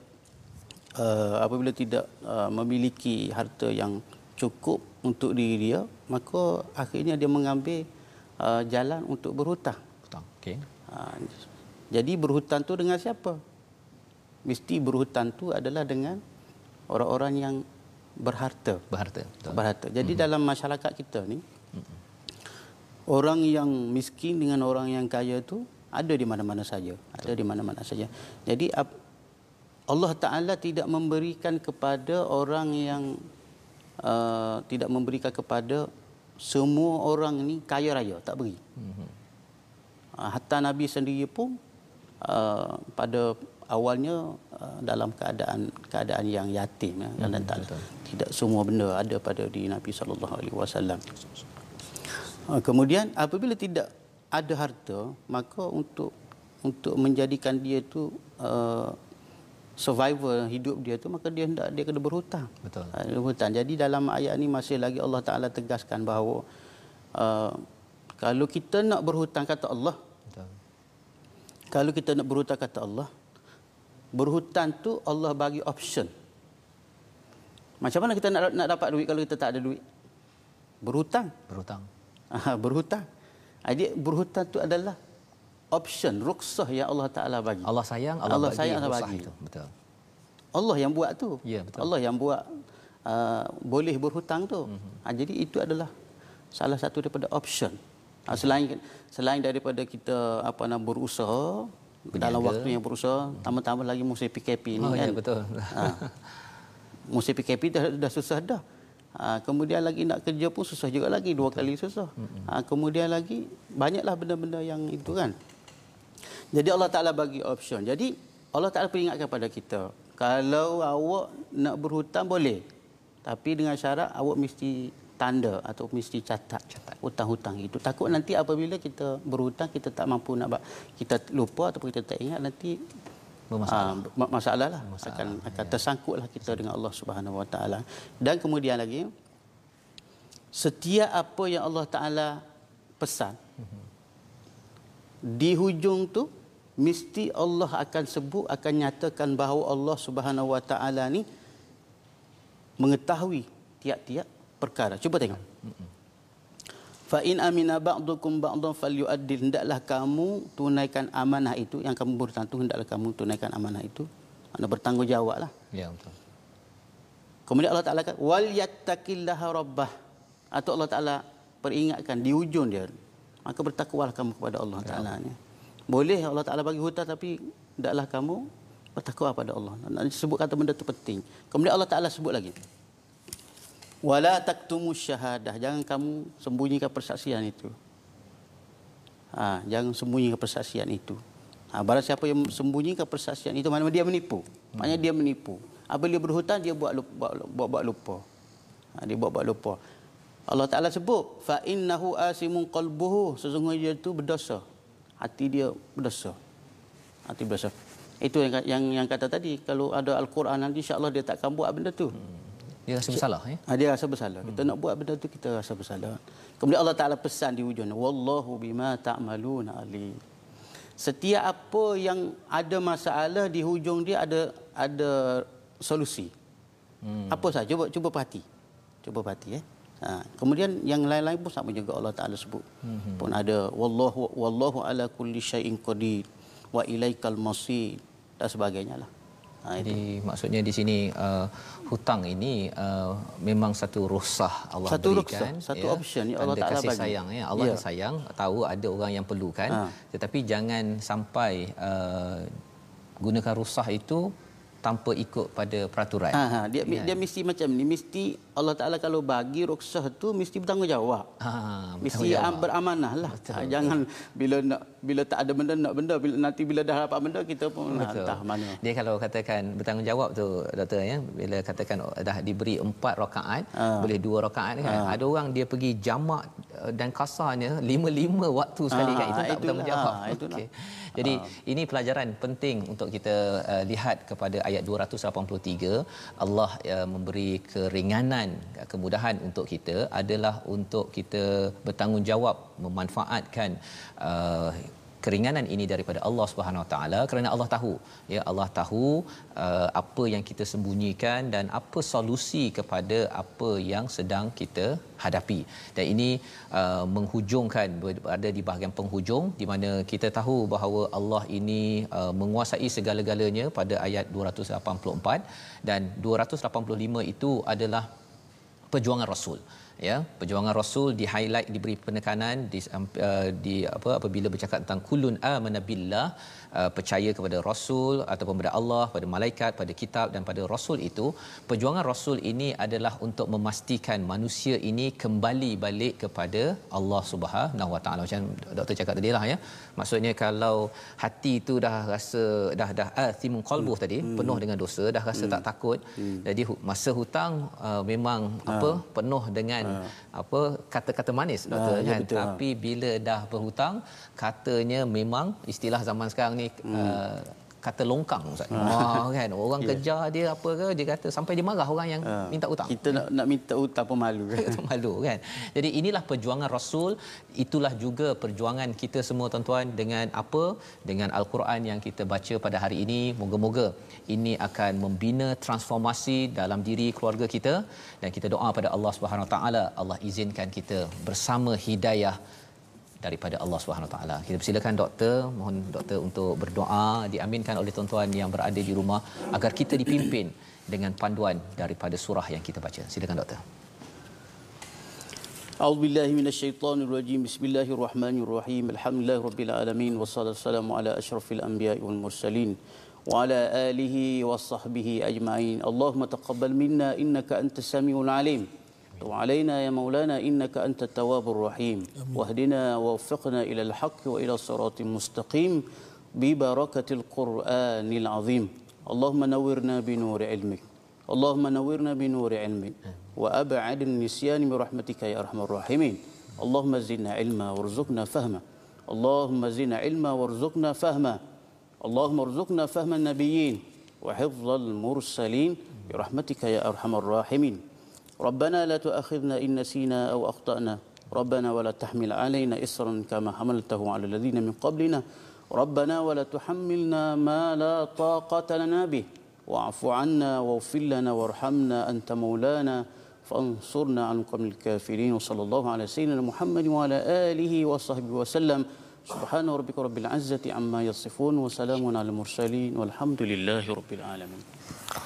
uh, apabila tidak uh, memiliki harta yang cukup untuk diri dia maka akhirnya dia mengambil uh, jalan untuk berhutang. Hutang okey. Uh, jadi berhutang tu dengan siapa? Mesti berhutang tu adalah dengan orang-orang yang berharta. Berharta betul. berharta. Jadi mm-hmm. dalam masyarakat kita ni mm-hmm. orang yang miskin dengan orang yang kaya tu ada di mana-mana saja. Ada di mana-mana saja. Jadi Allah Ta'ala tidak memberikan kepada orang yang uh, tidak memberikan kepada semua orang ini kaya raya, tak beri. Mm-hmm. Uh, hatta Nabi sendiri pun uh, pada awalnya uh, dalam keadaan keadaan yang yatim ya, mm-hmm. dan tak, tidak semua benda ada pada di Nabi sallallahu alaihi wasallam. Uh, kemudian apabila tidak ada harta, maka untuk untuk menjadikan dia itu uh, survival hidup dia tu maka dia hendak dia kena berhutang. Betul. Ha, berhutang. Jadi dalam ayat ni masih lagi Allah Taala tegaskan bahawa uh, kalau kita nak berhutang kata Allah. Betul. Kalau kita nak berhutang kata Allah, berhutang tu Allah bagi option. Macam mana kita nak nak dapat duit kalau kita tak ada duit? Berhutang. Berhutang. Ha, berhutang. Jadi berhutang tu adalah option ruksah yang Allah Taala bagi. Allah sayang, Allah, Allah bagi sayang, Allah bagi. Itu. Betul. Allah yang buat tu. Ya, betul. Allah yang buat uh, boleh berhutang tu. Mm-hmm. Ha, jadi itu adalah salah satu daripada option. Ha, selain selain daripada kita apa nama berusaha Berniaga. dalam waktu yang berusaha, mm-hmm. tambah-tambah lagi musim PKP ni oh, ya, kan. Ya, betul. Ha, (laughs) musim PKP dah, dah susah dah. Ha, kemudian lagi nak kerja pun susah juga lagi dua Betul. kali susah. Ha, kemudian lagi banyaklah benda-benda yang itu kan. Jadi Allah Ta'ala bagi option. Jadi Allah Ta'ala peringatkan kepada kita. Kalau awak nak berhutang boleh. Tapi dengan syarat awak mesti tanda atau mesti catat, catat. hutang-hutang itu. Takut nanti apabila kita berhutang kita tak mampu nak kita lupa ataupun kita tak ingat nanti bermasalah. Uh, masalah lah. Masalah. Akan, akan ya. tersangkutlah kita dengan Allah Subhanahu Wa Taala. Dan kemudian lagi setiap apa yang Allah Taala pesan mhm. di hujung tu mesti Allah akan sebut akan nyatakan bahawa Allah Subhanahu Wa Taala ni mengetahui tiap-tiap perkara. Cuba tengok. Fa in amina ba'dukum ba'dhan falyu'addil hendaklah kamu tunaikan amanah itu yang kamu bertantu hendaklah kamu tunaikan amanah itu. Anda bertanggungjawablah. Ya betul. Kemudian Allah Taala kata wal yattaqillaha rabbah. Atau Allah Taala peringatkan di hujung dia. Maka bertakwalah kamu kepada Allah ya. Taala nya. Boleh Allah Ta'ala bagi hutang tapi tidaklah kamu bertakwa pada Allah. Nak sebut kata benda itu penting. Kemudian Allah Ta'ala sebut lagi. Wala taktumu syahadah. Jangan kamu sembunyikan persaksian itu. Ha, jangan sembunyikan persaksian itu. Ha, barang siapa yang sembunyikan persaksian itu, mana dia menipu. Maknanya dia menipu. Apabila dia berhutang, dia buat lupa. Buat, buat lupa. Ha, dia buat buat lupa. Allah Ta'ala sebut, fa innahu asimun qalbuhu. Sesungguhnya dia itu berdosa hati dia berdosa. Hati berdosa. Itu yang yang yang kata tadi kalau ada al-Quran nanti insya-Allah dia takkan buat benda tu. Hmm. Dia rasa bersalah ya. Ha, dia rasa bersalah. Hmm. Kita nak buat benda tu kita rasa bersalah. Kemudian Allah Taala pesan di hujung wallahu bima ta'maluna ali. Setiap apa yang ada masalah di hujung dia ada ada solusi. Hmm. Apa saja cuba cuba perhati. Cuba perhati ya. Eh. Ha, kemudian yang lain-lain pun sama juga Allah Taala sebut. Mm-hmm. Pun ada wallahu wallahu ala kulli syai'in qadir wa ilaikal masir dan sebagainya lah. Ha, Jadi itu. maksudnya di sini uh, hutang ini uh, memang satu rusah Allah satu berikan ruksah, satu ya, option yang Allah Taala bagi. sayang ya. Allah ya. sayang tahu ada orang yang perlukan ha. tetapi jangan sampai uh, gunakan rusah itu tanpa ikut pada peraturan. Ha, ha dia ya. dia mesti macam ni mesti Allah Taala kalau bagi rukhsah tu mesti bertanggungjawab. Ha mesti beramanah lah. Ha, jangan bila nak bila tak ada benda nak benda bila nanti bila dah dapat benda kita pun Betul. entah mana. Dia kalau katakan bertanggungjawab tu doktor ya bila katakan dah diberi empat rakaat ha. boleh dua rakaat kan. Ha. Ada orang dia pergi jamak eh, dan kasarnya lima-lima waktu sekali ha. kan itu tak bertanggungjawab. Ha, okay. Jadi ha. ini pelajaran penting untuk kita uh, lihat kepada ayat 283 Allah uh, memberi keringanan kemudahan untuk kita adalah untuk kita bertanggungjawab memanfaatkan uh, keringanan ini daripada Allah Subhanahu Wa Taala. Kerana Allah tahu ya Allah tahu uh, apa yang kita sembunyikan dan apa solusi kepada apa yang sedang kita hadapi. Dan ini uh, menghujungkan berada di bahagian penghujung di mana kita tahu bahawa Allah ini uh, menguasai segala-galanya pada ayat 284 dan 285 itu adalah perjuangan rasul ya. Perjuangan rasul di highlight diberi penekanan di, uh, di apa apabila bercakap tentang kulun amana billah uh, percaya kepada rasul ataupun kepada Allah pada malaikat pada kitab dan pada rasul itu perjuangan rasul ini adalah untuk memastikan manusia ini kembali balik kepada Allah Subhanahu Wa Taala macam doktor cakap tadi lah ya maksudnya kalau hati itu dah rasa dah dah athimun qalbu hmm. tadi hmm. penuh dengan dosa dah rasa hmm. tak takut hmm. jadi masa hutang uh, memang ha. apa penuh dengan ha. apa kata-kata manis doktor ha, kan ya, tapi bila dah berhutang katanya memang istilah zaman sekarang ni hmm. uh, kata longkang ustaz. Ha kan orang (laughs) yeah. kejar dia apa ke dia kata sampai dia marah orang yang ha. minta hutang. Kita nak nak minta hutang pun malu kan. (laughs) malu kan. Jadi inilah perjuangan Rasul, itulah juga perjuangan kita semua tuan-tuan dengan apa? Dengan al-Quran yang kita baca pada hari ini. Moga-moga ini akan membina transformasi dalam diri keluarga kita dan kita doa pada Allah Subhanahu taala Allah izinkan kita bersama hidayah daripada Allah Subhanahu taala. Kita persilakan doktor, mohon doktor untuk berdoa diaminkan oleh tuan-tuan yang berada di rumah agar kita dipimpin dengan panduan daripada surah yang kita baca. Silakan doktor. أعوذ بالله من الشيطان الرجيم بسم الله الرحمن الرحيم الحمد لله رب العالمين والصلاة والسلام على أشرف الأنبياء والمرسلين وعلى آله وصحبه أجمعين اللهم تقبل منا إنك أنت السميع العليم وعلينا يا مولانا إنك أنت التواب الرحيم. واهدنا ووفقنا إلى الحق وإلى الصراط المستقيم ببركة القرآن العظيم. اللهم نورنا بنور علمك. اللهم نورنا بنور علمك. وأبعد النسيان برحمتك يا أرحم الراحمين. اللهم زدنا علما وارزقنا فهما. اللهم زدنا علما وارزقنا فهما. اللهم ارزقنا فهم النبيين وحفظ المرسلين برحمتك يا أرحم الراحمين. ربنا لا تؤاخذنا إن نسينا أو أخطأنا. ربنا ولا تحمل علينا إصرا كما حملته على الذين من قبلنا. ربنا ولا تحملنا ما لا طاقة لنا به. واعف عنا واغفر لنا وارحمنا أنت مولانا. فانصرنا عن القوم الكافرين. وصلى الله على سيدنا محمد وعلى آله وصحبه وسلم. سبحان ربك رب العزة عما يصفون. وسلام على المرسلين. والحمد لله رب العالمين.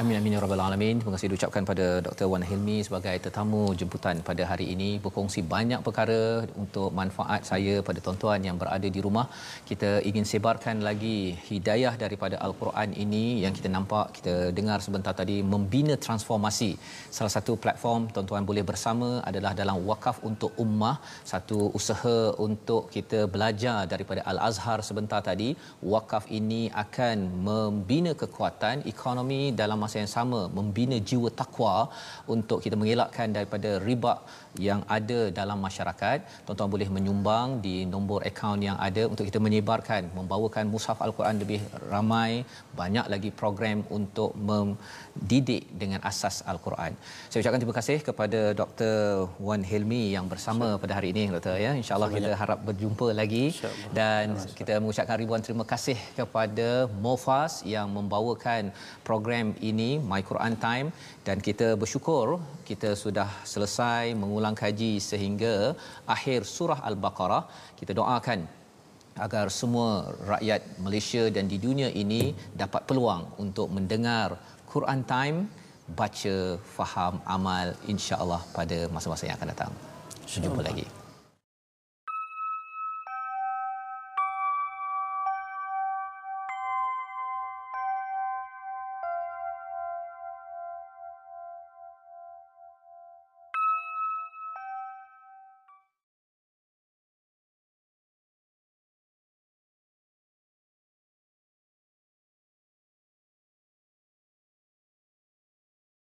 Amin amin ya rabbal alamin. Terima kasih diucapkan pada Dr. Wan Hilmi sebagai tetamu jemputan pada hari ini berkongsi banyak perkara untuk manfaat saya pada tuan-tuan yang berada di rumah. Kita ingin sebarkan lagi hidayah daripada al-Quran ini yang kita nampak, kita dengar sebentar tadi membina transformasi. Salah satu platform tuan-tuan boleh bersama adalah dalam wakaf untuk ummah, satu usaha untuk kita belajar daripada Al-Azhar sebentar tadi. Wakaf ini akan membina kekuatan ekonomi dalam masa yang sama membina jiwa takwa untuk kita mengelakkan daripada riba yang ada dalam masyarakat. Tuan-tuan boleh menyumbang di nombor akaun yang ada untuk kita menyebarkan membawakan mushaf al-Quran lebih ramai banyak lagi program untuk mendidik dengan asas al-Quran. Saya ucapkan terima kasih kepada Dr Wan Helmi yang bersama pada hari ini doktor ya. Insyaallah kita harap berjumpa lagi. Dan kita mengucapkan ribuan terima kasih kepada Mofas yang membawakan program ini My Quran Time dan kita bersyukur kita sudah selesai mengulang kaji sehingga akhir surah al-Baqarah kita doakan agar semua rakyat Malaysia dan di dunia ini dapat peluang untuk mendengar Quran Time baca faham amal insya-Allah pada masa-masa yang akan datang. Jumpa lagi.